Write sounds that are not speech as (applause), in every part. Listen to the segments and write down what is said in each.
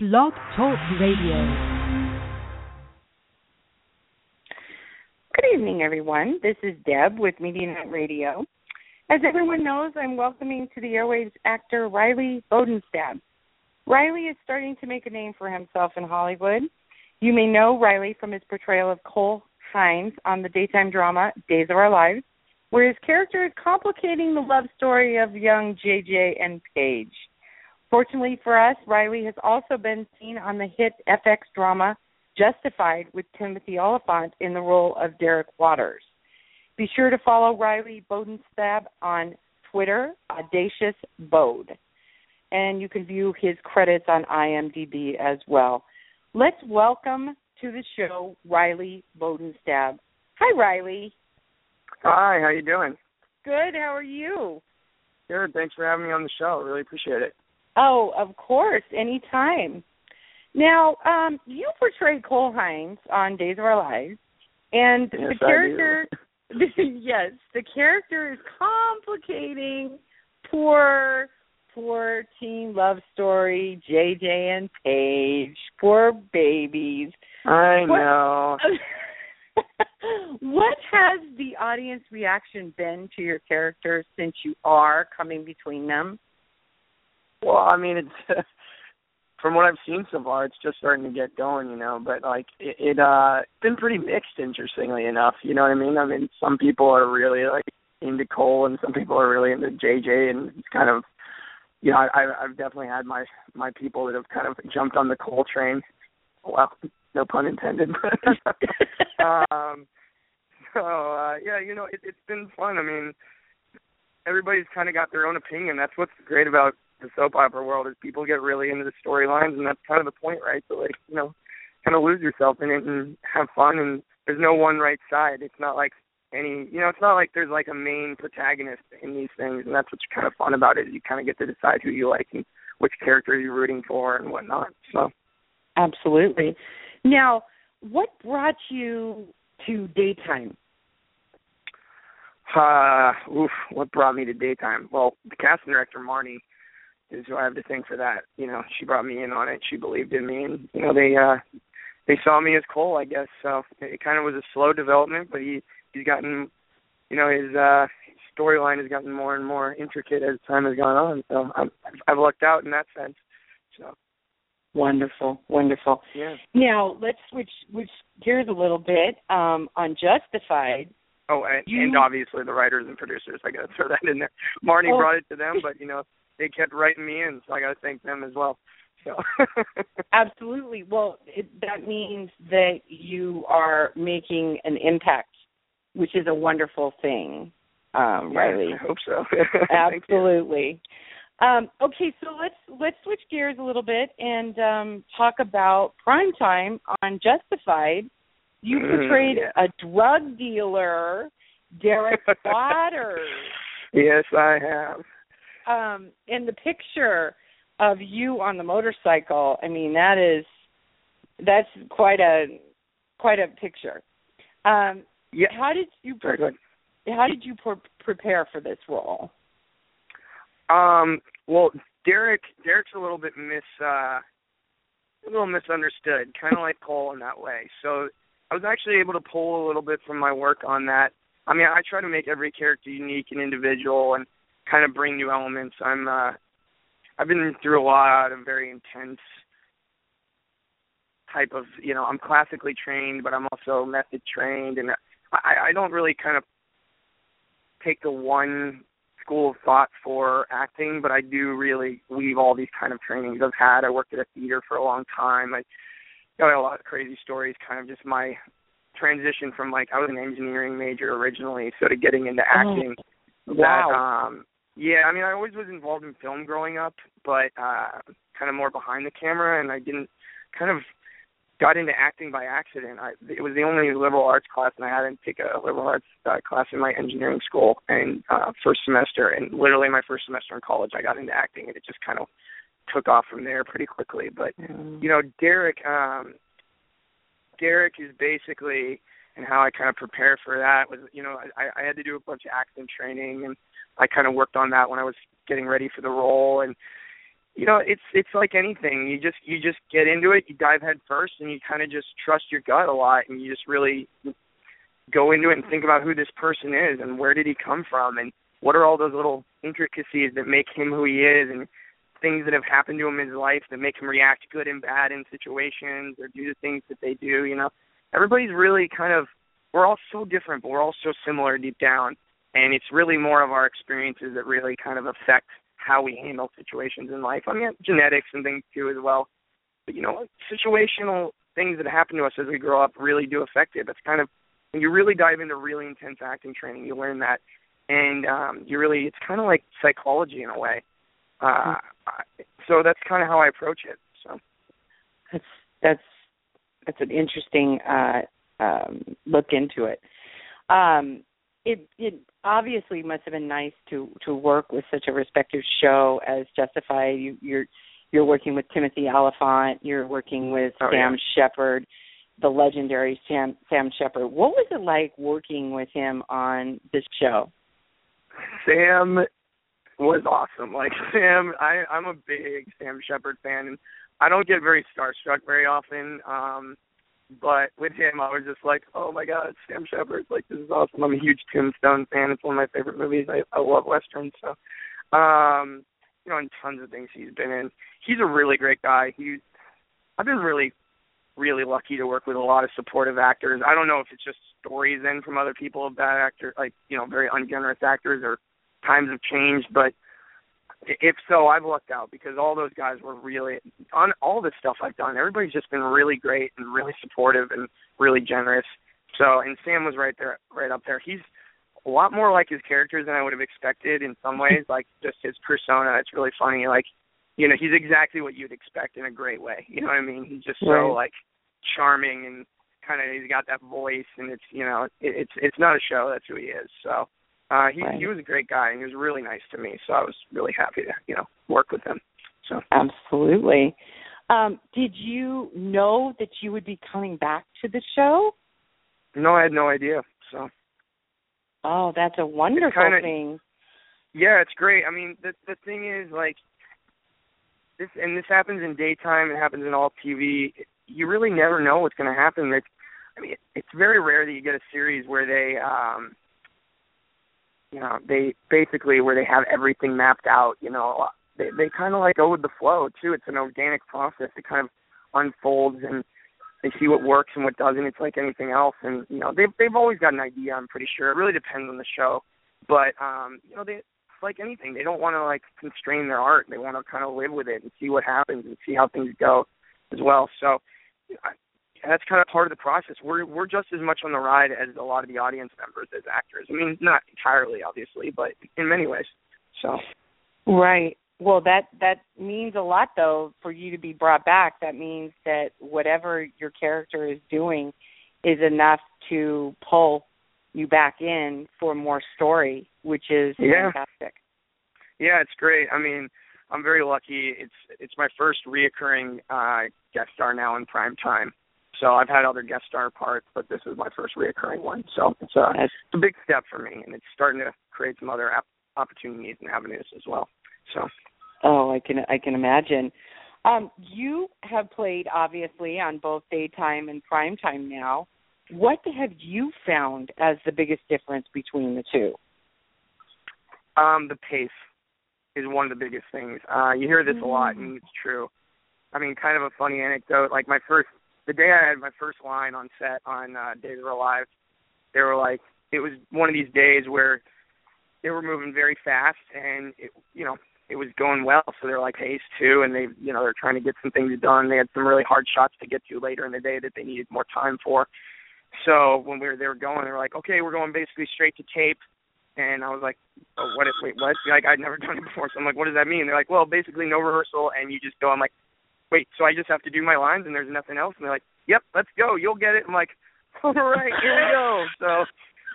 Blog Talk Radio. Good evening, everyone. This is Deb with Media Nite Radio. As everyone knows, I'm welcoming to the airwaves actor Riley Bodenstab. Riley is starting to make a name for himself in Hollywood. You may know Riley from his portrayal of Cole Hines on the daytime drama Days of Our Lives, where his character is complicating the love story of young JJ and Paige. Fortunately for us, Riley has also been seen on the hit FX drama Justified with Timothy Olyphant in the role of Derek Waters. Be sure to follow Riley Bodenstab on Twitter, Audacious Bode. And you can view his credits on IMDb as well. Let's welcome to the show Riley Bodenstab. Hi, Riley. Hi, how you doing? Good. How are you? Good. Thanks for having me on the show. Really appreciate it. Oh, of course, anytime. Now, um, you portrayed Cole Hines on Days of Our Lives, and yes, the character, (laughs) (laughs) yes, the character is complicating poor, poor teen love story, JJ and Paige, poor babies. I know. What, (laughs) what has the audience reaction been to your character since you are coming between them? Well, I mean, it's (laughs) from what I've seen so far, it's just starting to get going, you know. But like, it, it uh, it's been pretty mixed, interestingly enough. You know what I mean? I mean, some people are really like into Cole, and some people are really into JJ, and it's kind of, you know, I, I've definitely had my my people that have kind of jumped on the Cole train. Well, no pun intended. (laughs) (laughs) um, so uh, yeah, you know, it, it's been fun. I mean, everybody's kind of got their own opinion. That's what's great about the soap opera world is people get really into the storylines, and that's kind of the point, right? So like, you know, kind of lose yourself in it and have fun. And there's no one right side. It's not like any, you know, it's not like there's like a main protagonist in these things, and that's what's kind of fun about it. You kind of get to decide who you like and which character you're rooting for and whatnot. So, absolutely. Now, what brought you to daytime? Uh, oof, what brought me to daytime? Well, the casting director Marnie is who I have to thank for that. You know, she brought me in on it. She believed in me, and you know, they uh they saw me as Cole, I guess. So it kind of was a slow development, but he he's gotten, you know, his uh storyline has gotten more and more intricate as time has gone on. So I'm, I've lucked out in that sense. So wonderful, wonderful. Yeah. Now let's switch switch gears a little bit um, on Justified. Oh, and, You- and obviously the writers and producers. I got to throw that in there. Marnie Oh. brought it to them, but you know they kept writing me in, so I got to thank them as well. So (laughs) Absolutely. Well, it, that means that you are making an impact, which is a wonderful thing, um, Yeah, Riley. I hope so. (laughs) Absolutely. Um, okay, so let's let's switch gears a little bit and um, talk about prime time on Justified. You Mm, portrayed yeah. a drug dealer, Derek (laughs) Waters. Yes, I have. Um and the picture of you on the motorcycle i mean that is that's quite a quite a picture um Yeah, how did you good. how did you pre- prepare for this role Um, well, Derek, Derek's a little bit mis, uh, a little misunderstood, kind of like Cole in that way. So I was actually able to pull a little bit from my work on that. I mean, I try to make every character unique and individual, and kind of bring new elements. I'm, uh, I've been through a lot of very intense type of, you know, I'm classically trained, but I'm also method trained, and I, I don't really kind of take the one school of thought for acting, but I do really weave all these kind of trainings I've had. I worked at a theater for a long time. I got a lot of crazy stories, kind of just my transition from like I was an engineering major originally, so to getting into acting. wow That, um yeah, I mean I always was involved in film growing up, but uh kind of more behind the camera and I didn't kind of got into acting by accident. I it was the only liberal arts class and I had to take a liberal arts uh, class in my engineering school and uh first semester and literally my first semester in college I got into acting and it just kind of took off from there pretty quickly. But you know, Derek um Derek is basically and how I kind of prepared for that was, you know, I, I had to do a bunch of acting training, and I kind of worked on that when I was getting ready for the role. And you know, it's it's like anything. You just you just get into it, you dive head first, and you kind of just trust your gut a lot, and you just really go into it and think about who this person is and where did he come from and what are all those little intricacies that make him who he is and things that have happened to him in his life that make him react good and bad in situations or do the things that they do, you know. Everybody's really kind of we're all so different, but we're all so similar deep down. And it's really more of our experiences that really kind of affect how we handle situations in life. I mean genetics and things too as well. But you know, situational things that happen to us as we grow up really do affect it. That's kind of when you really dive into really intense acting training, you learn that, and um, you really it's kind of like psychology in a way. Uh, so that's kind of how I approach it. So that's that's that's an interesting uh, um, look into it. Um, it it obviously must have been nice to to work with such a respected show as Justified. You, you're you're working with Timothy Olyphant. You're working with oh, Sam yeah. Shepard the legendary Sam Sam Shepard. What was it like working with him on this show? Sam was awesome. Like (laughs) Sam, I I'm a big Sam Shepard fan, and I don't get very starstruck very often. Um, but with him, I was just like, oh my god, Sam Shepard! Like this is awesome. I'm a huge Tombstone fan. It's one of my favorite movies. I I love westerns. So, um, you know, and tons of things he's been in. He's a really great guy. He's I've been really really lucky to work with a lot of supportive actors. I don't know if it's just stories in from other people of bad actors, like you know, very ungenerous actors, or times have changed. But if so, I've lucked out because all those guys were really on all the stuff I've done. Everybody's just been really great and really supportive and really generous. So, and Sam was right there, right up there. He's a lot more like his characters than I would have expected in some ways. (laughs) Like just his persona, it's really funny. Like you know, he's exactly what you'd expect in a great way. You know what I mean? He's just so right. like charming and kind of he's got that voice and it's you know it, it's it's not a show that's who he is so uh he right. he was a great guy and he was really nice to me so i was really happy to you know work with him so. Absolutely. Um did you know that you would be coming back to the show? No i had no idea so. Oh that's a wonderful kinda, thing. Yeah it's great. I mean the the thing is like this and this happens in daytime it happens in all tv you really never know what's going to happen. It's, I mean, it's very rare that you get a series where they, um, you know, they basically where they have everything mapped out. You know, they they kind of like go with the flow too. It's an organic process. It kind of unfolds and they see what works and what doesn't. It's like anything else, and you know, they've they've always got an idea. I'm pretty sure. It really depends on the show, but um, you know, they like anything. They don't want to like constrain their art. They want to kind of live with it and see what happens and see how things go as well. So that's kind of part of the process. We're we're just as much on the ride as a lot of the audience members as actors. I mean, not entirely, obviously, but in many ways. So. Right. Well, that that means a lot, though, for you to be brought back. That means that whatever your character is doing is enough to pull you back in for more story, which is yeah. fantastic. Yeah, it's great. I mean, I'm very lucky. It's it's my first reoccurring uh, guest star now in prime time. So I've had other guest star parts, but this is my first reoccurring one. So it's a it's a big step for me, and it's starting to create some other ap- opportunities and avenues as well. So. Oh, I can I can imagine. Um, you have played obviously on both daytime and prime time now. What have you found as the biggest difference between the two? Um, the pace is one of the biggest things. Uh, you hear this a lot, Mm. and it's true. I mean, kind of a funny anecdote. Like my first, the day I had my first line on set on uh, Days of Our Lives, they were like, it was one of these days where they were moving very fast, and it, you know, it was going well. So they're like pace too, and they, you know, they're trying to get some things done. They had some really hard shots to get to later in the day that they needed more time for. So when we were they were going, they were like, okay, we're going basically straight to tape and I was like, oh, what? Wait, what? Like I'd never (laughs) done it before, so I'm like, what does that mean? They're like, well, basically no rehearsal, and you just go. I'm like, wait, so I just have to do my lines, and there's nothing else? And they're like, yep, let's go, you'll get it. I'm like, (laughs) all right, here we go. (laughs) So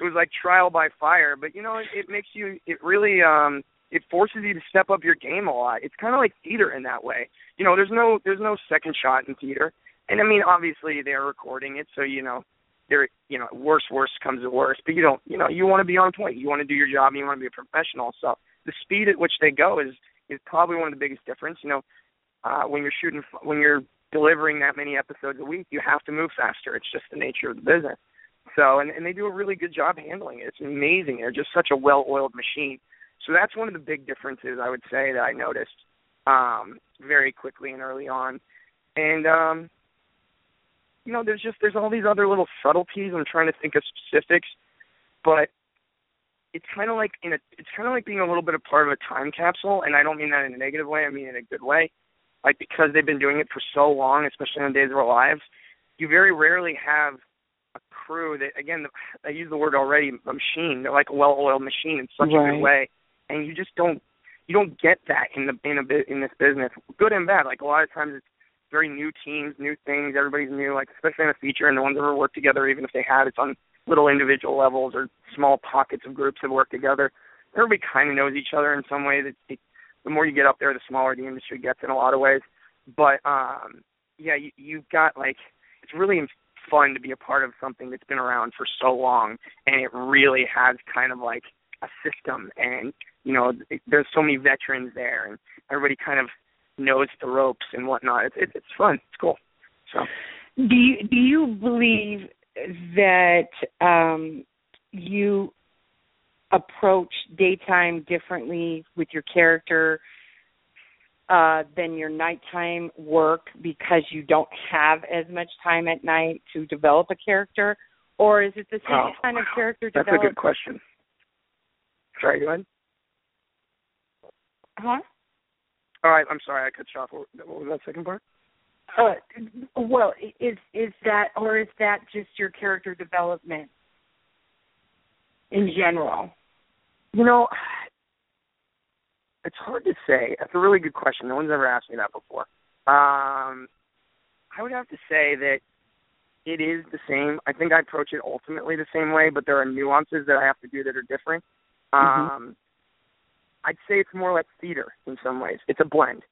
it was like trial by fire, but you know, it, it makes you, it really, um, it forces you to step up your game a lot. It's kind of like theater in that way. You know, there's no, there's no second shot in theater, and I mean, obviously they're recording it, so you know they're you know worse worse comes to worse but you don't you know you want to be on point you want to do your job and you want to be a professional so the speed at which they go is is probably one of the biggest difference. You know, uh, when you're shooting, when you're delivering that many episodes a week, you have to move faster. It's just the nature of the business. So, and, and they do a really good job handling it. It's amazing. They're just such a well-oiled machine. So that's one of the big differences I would say that I noticed um, very quickly and early on. And um, you know, there's just there's all these other little subtleties. I'm trying to think of specifics, but it's kind of like in a it's kind of like being a little bit a part of a time capsule, and I don't mean that in a negative way. I mean in a good way. Like because they've been doing it for so long, especially on Days of Our Lives, you very rarely have a crew that again I use the word already a machine. They're like a well-oiled machine in such right. a good way, and you just don't you don't get that in the in a in this business, good and bad. Like a lot of times it's very new teams, new things. Everybody's new, like especially in a feature, and the ones that ever worked together, even if they had, it's on little individual levels or small pockets of groups that work together. Everybody kind of knows each other in some way. That it, the more you get up there, the smaller the industry gets in a lot of ways. But um, yeah, you, you've got like it's really fun to be a part of something that's been around for so long, and it really has kind of like a system, and you know, it, there's so many veterans there, and everybody kind of knows the ropes and whatnot. It's it, it's fun. It's cool. So, do you do you believe that um, you approach daytime differently with your character uh, than your nighttime work because you don't have as much time at night to develop a character, or is it the same oh, kind of character? Development? That's developed? a good question. Sorry, go ahead. Huh? All right, I'm sorry, I cut you off. What was that second part? Uh, well, is is that or is that just your character development in general? You know, it's hard to say. That's a really good question. No one's ever asked me that before. Um, I would have to say that it is the same. I think I approach it ultimately the same way, but there are nuances that I have to do that are different. Mm-hmm. Um, I'd say it's more like theater in some ways. It's a blend.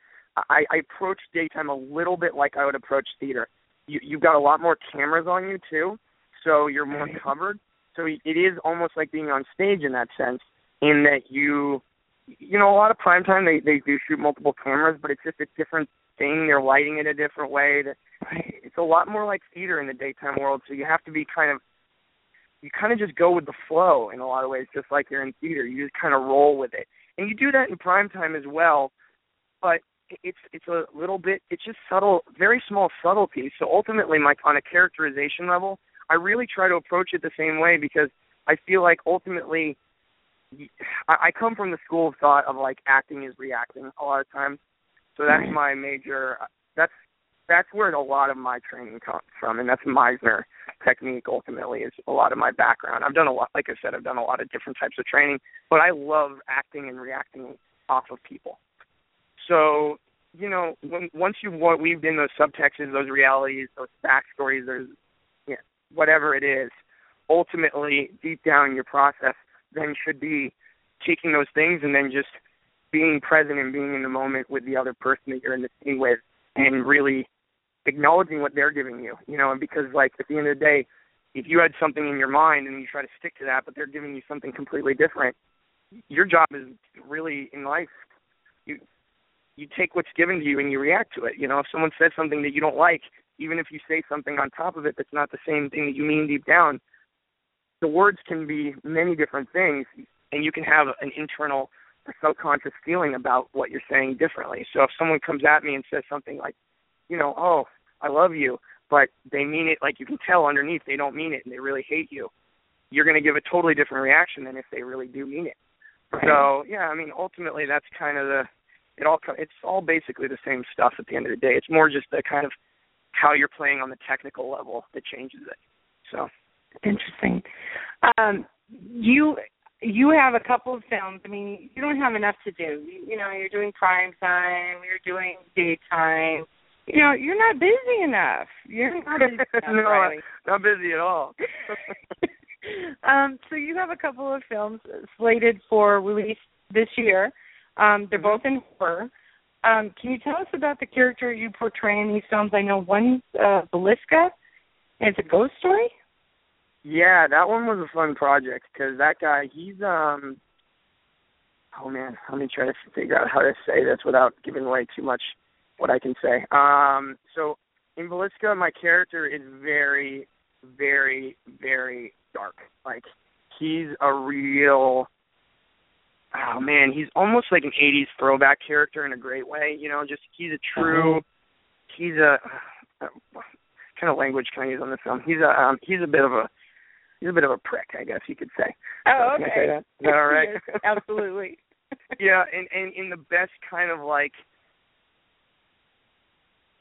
I, I approach daytime a little bit like I would approach theater. You, you've got a lot more cameras on you too, so you're more covered. So it is almost like being on stage in that sense, in that you, you know, a lot of prime time they they do shoot multiple cameras, but it's just a different thing. They're lighting it a different way. To, it's a lot more like theater in the daytime world. So you have to be kind of, you kind of just go with the flow in a lot of ways, just like you're in theater. You just kind of roll with it, and you do that in prime time as well. But it's it's a little bit it's just subtle very small subtleties so ultimately my on a characterization level i really try to approach it the same way because i feel like ultimately i, I come from the school of thought of like acting is reacting a lot of times. So that's Right. my major that's that's where a lot of my training comes from and that's meisner technique ultimately is a lot of my background. I've done a lot like i said i've done a lot of different types of training but i love acting and reacting off of people. So, you know, when once you've weaved in those subtexts, those realities, those backstories, those yeah, whatever it is, ultimately deep down in your process then should be taking those things and then just being present and being in the moment with the other person that you're in the scene with and really acknowledging what they're giving you. You know, and because like at the end of the day, if you had something in your mind and you try to stick to that but they're giving you something completely different, your job is really in life you you take what's given to you and you react to it. You know, if someone says something that you don't like, even if you say something on top of it that's not the same thing that you mean deep down, the words can be many different things, and you can have an internal or subconscious feeling about what you're saying differently. So if someone comes at me and says something like, you know, oh, I love you, but they mean it like you can tell underneath they don't mean it and they really hate you, you're going to give a totally different reaction than if they really do mean it. Right. So yeah, I mean, ultimately that's kind of the it all it's all basically the same stuff at the end of the day. It's more just the kind of how you're playing on the technical level that changes it. So Interesting. Um, you you have a couple of films. I mean, you don't have enough to do. You, you know, you're doing prime time. You're doing daytime. You know, you're not busy enough. You're not (laughs) busy enough, no, Riley. not busy at all. (laughs) (laughs) um, so you have a couple of films slated for release this year. Um, they're both in horror. Um, can you tell us about the character you portray in these films? I know one's uh, Villisca, and it's a ghost story. Yeah, that one was a fun project because that guy he's um oh man, let me try to figure out how to say this without giving away too much what I can say. Um, so in Villisca, my character is very, very, very dark. Like he's a real oh man, he's almost like an '80s throwback character in a great way. You know, just he's a true, uh-huh. he's a uh, kind of language can I use on this film? He's a um, he's a bit of a he's a bit of a prick, I guess you could say. Oh, so, okay. That? Is that all right? (laughs) Absolutely. (laughs) yeah, and and in the best kind of like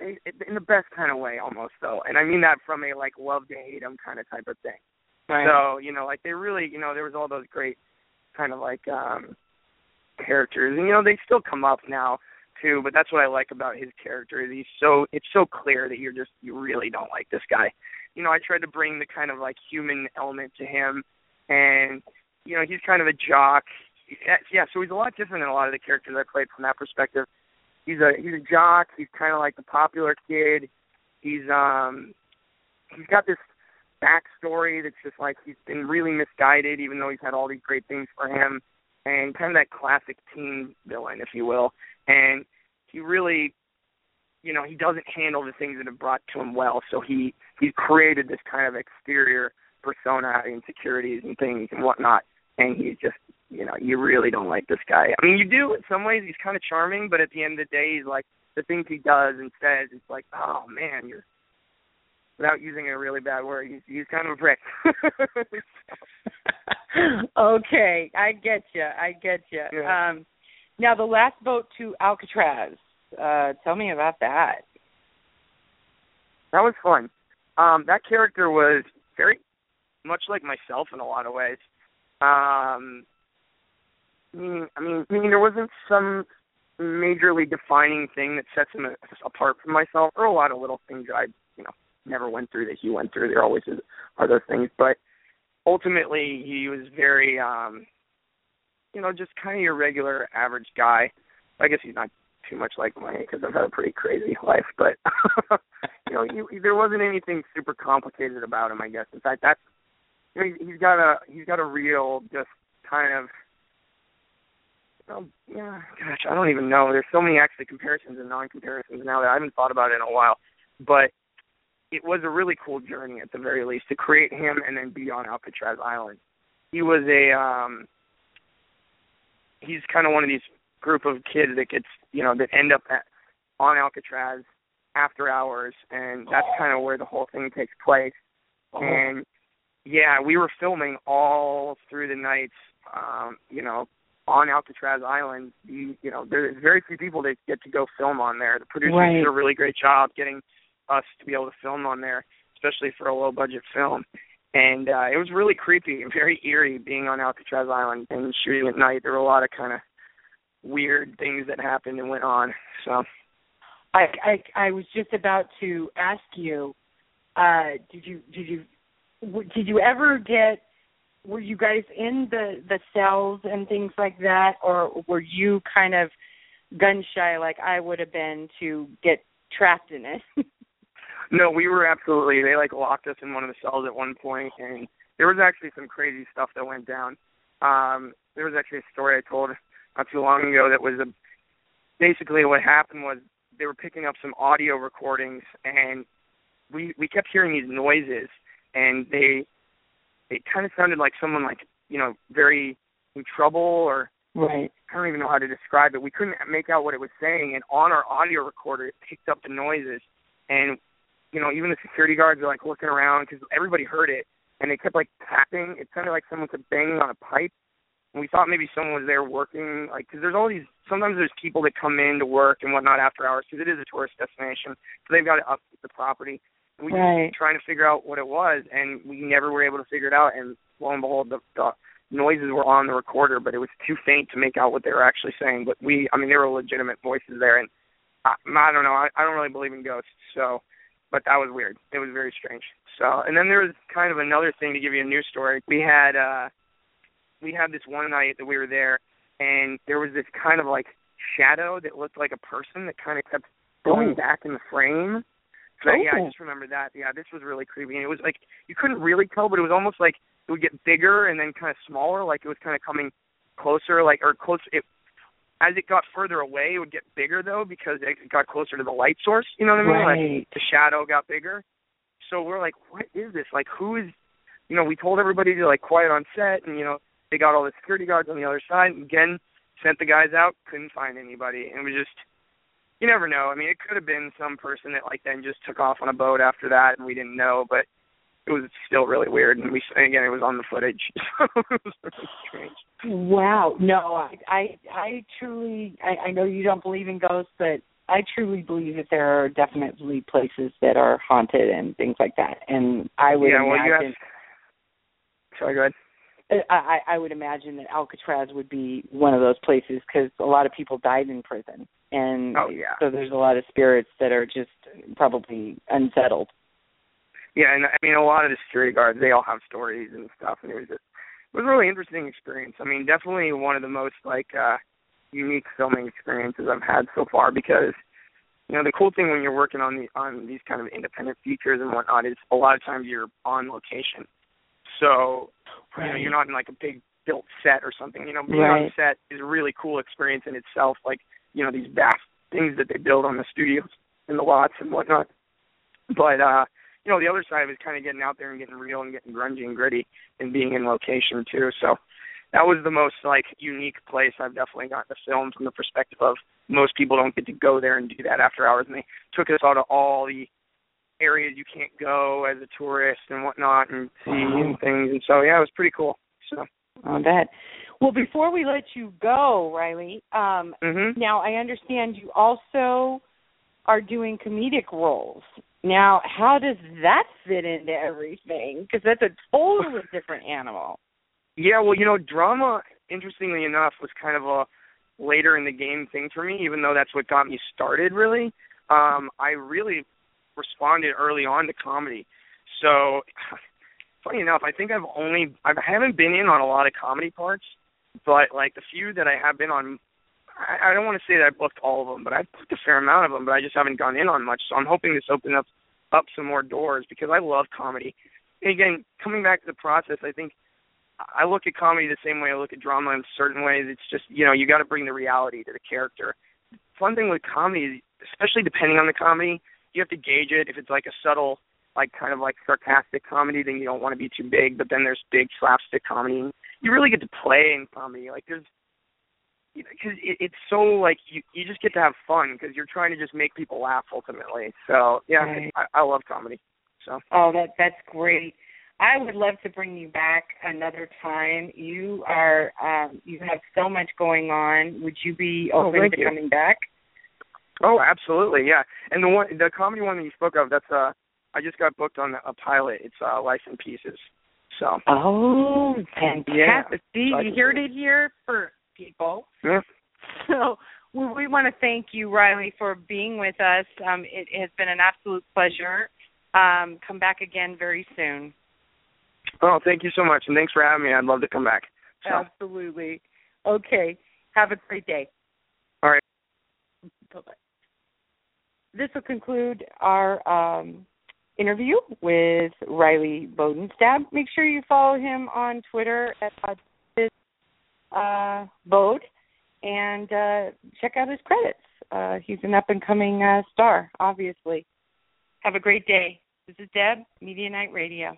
in the best kind of way almost though and i mean that from a like love to hate him kind of type of thing right. so you know like they really you know there was all those great kind of like um characters and you know they still come up now too but that's what i like about his character is he's so it's so clear that you're just you really don't like this guy you know i tried to bring the kind of like human element to him and you know he's kind of a jock yeah so he's a lot different than a lot of the characters i played from that perspective he's a he's a jock he's kind of like the popular kid he's um he's got this backstory that's just like he's been really misguided even though he's had all these great things for him and kind of that classic teen villain, if you will. And he really, you know, he doesn't handle the things that have brought to him well. So he he's created this kind of exterior persona, insecurities and things and whatnot. And he's just, you know, you really don't like this guy. I mean, you do in some ways. He's kind of charming, but at the end of the day, he's like the things he does and says. It's like, oh man, you're without using a really bad word, he's he's kind of a prick. (laughs) (laughs) okay, I get you. I get you. Yeah. Um, now the last boat to Alcatraz. Uh, tell me about that. That was fun. Um, that character was very much like myself in a lot of ways. Um, I mean, I mean, I mean, there wasn't some majorly defining thing that sets him apart from myself. Are a lot of little things that I, you know, never went through that he went through. There always is, things, but ultimately he was very um you know just kind of your regular average guy i guess he's not too much like mine because i've had a pretty crazy (laughs) life but (laughs) you know he, there wasn't anything super complicated about him i guess in fact that's you know, he's got a he's got a real just kind of well, yeah, gosh, I don't even know. There's so many actually comparisons and non-comparisons now that I haven't thought about it in a while. But it was a really cool journey at the very least to create him and then be on Alcatraz Island. He was a um he's kind of one of these group of kids that gets you know that end up at, on Alcatraz after hours, and that's kind of where the whole thing takes place. Oh. And yeah, we were filming all through the nights, um, you know, on Alcatraz Island. You, you know, there's very few people that get to go film on there. The producers Right. did a really great job getting us to be able to film on there, especially for a low budget film. And uh it was really creepy and (laughs) very eerie being on Alcatraz Island and shooting at night. There were a lot of kind of weird things that happened and went on. So I I I was just about to ask you. Uh, did you did you w- did you ever get were you guys in the the cells and things like that, or were you kind of gun shy like I would have been to get trapped in it? (laughs) No, we were absolutely. They like locked us in one of the cells at one point, and there was actually some crazy stuff that went down. Um, there was actually a story I told not too long ago that was a basically what happened was they were picking up some audio recordings, and we we kept hearing these noises, and they it kind of sounded like someone like you know very in trouble or right. I don't even know how to describe it. We couldn't make out what it was saying, and on our audio recorder, it picked up the noises, and you know, even the security guards are like looking around because everybody heard it, and they kept like tapping. It sounded like someone kept banging on a pipe. And we thought maybe someone was there working, like because there's all these. Sometimes there's people that come in to work and whatnot after hours because it is a tourist destination, so they've got to upkeep the property. And we Right. just trying to figure out what it was, and we never were able to figure it out. And lo and behold, the, the noises were on the recorder, but it was too faint to make out what they were actually saying. But we, I mean, there were legitimate voices there, and I, I don't know. I, I don't really believe in ghosts, so but that was weird. It was very strange. So, and then there was kind of another thing to give you a news story. We had uh we had this one night that we were there and there was this kind of like shadow that looked like a person that kind of kept going Oh. back in the frame. So yeah, I Oh. just remember that. Yeah, this was really creepy. And it was like you couldn't really tell, but it was almost like it would get bigger and then kind of smaller, like it was kind of coming closer, like or close. It as it got further away, it would get bigger though because it got closer to the light source. You know what I mean? Right. Like the shadow got bigger. So we're like, what is this? Like, who is? You know, we told everybody to like quiet on set, and you know, they got all the security guards on the other side. Again, sent the guys out, couldn't find anybody, and it was just. You never know. I mean, it could have been some person that like then just took off on a boat after that, and we didn't know. But it was still really weird, and we and again it was on the footage, (laughs) so it was really strange. Wow. No, I I, I truly I, I know you don't believe in ghosts, but I truly believe that there are definitely places that are haunted and things like that. And I would yeah, well, you imagine have. Sorry, go ahead. I, I would imagine that Alcatraz would be one of those places because a lot of people died in prison, and Oh, yeah. so there's a lot of spirits that are just probably unsettled. Yeah, and I mean a lot of the security guards, they all have stories and stuff, and it was just it was a really interesting experience. I mean, definitely one of the most like uh unique filming experiences I've had so far because you know the cool thing when you're working on the on these kind of independent features and whatnot is a lot of times you're on location, so you know you're not in like a big built set or something. You know, being on set is a really cool experience in itself. Like you know these vast things that they build on the studios and the lots and whatnot. But uh, you know the other side of it is kind of getting out there and getting real and getting grungy and gritty and being in location too. So that was the most like unique place I've definitely gotten to film from the perspective of most people don't get to go there and do that after hours, and they took us out of all the areas you can't go as a tourist and whatnot and see Wow. and things. And so yeah, it was pretty cool. So. on that. Well, before we let you go, Riley, um, Mhm. now I understand you also are doing comedic roles. Now, how does that fit into everything? Because that's a totally (laughs) different animal. Yeah, well, you know, drama, interestingly enough, was kind of a later in the game thing for me, even though that's what got me started, really. Um, I really responded early on to comedy. So, (sighs) funny enough, I think I've only, I haven't been in on a lot of comedy parts, but like the few that I have been on, I, I don't want to say that I booked all of them, but I've booked a fair amount of them, but I just haven't gone in on much. So I'm hoping this opens up, up some more doors because I love comedy. And again, coming back to the process, I think I look at comedy the same way I look at drama in certain ways. It's just you know you got to bring the reality to the character. Fun thing with comedy, especially depending on the comedy, you have to gauge it. If it's like a subtle, like kind of like sarcastic comedy, then you don't want to be too big. But then there's big slapstick comedy. You really get to play in comedy. Like there's because it, it's so like you you just get to have fun because you're trying to just make people laugh ultimately. So yeah, Right. I, I love comedy. So Oh, that that's great. I would love to bring you back another time. You are um you have so much going on. Would you be Oh, open thank to you. coming back? Oh, absolutely, yeah. And the one, the comedy one that you spoke of, that's uh, I just got booked on a pilot. It's uh, Life in Pieces. So Oh, fantastic. Yeah. See, you heard it here for people. yeah, So we, we want to thank you, Riley, for being with us. Um, it has been an absolute pleasure. Um, come back again very soon. oh, thank you so much, and thanks for having me. I'd love to come back. So, Absolutely. Okay. Have a great day. all right. Bye bye. This will conclude our um, interview with Riley Bodenstab. Make sure you follow him on Twitter at uh, Bode and uh, check out his credits. Uh, he's an up and coming uh, star, obviously. Have a great day. This is Deb, Media Nite Radio.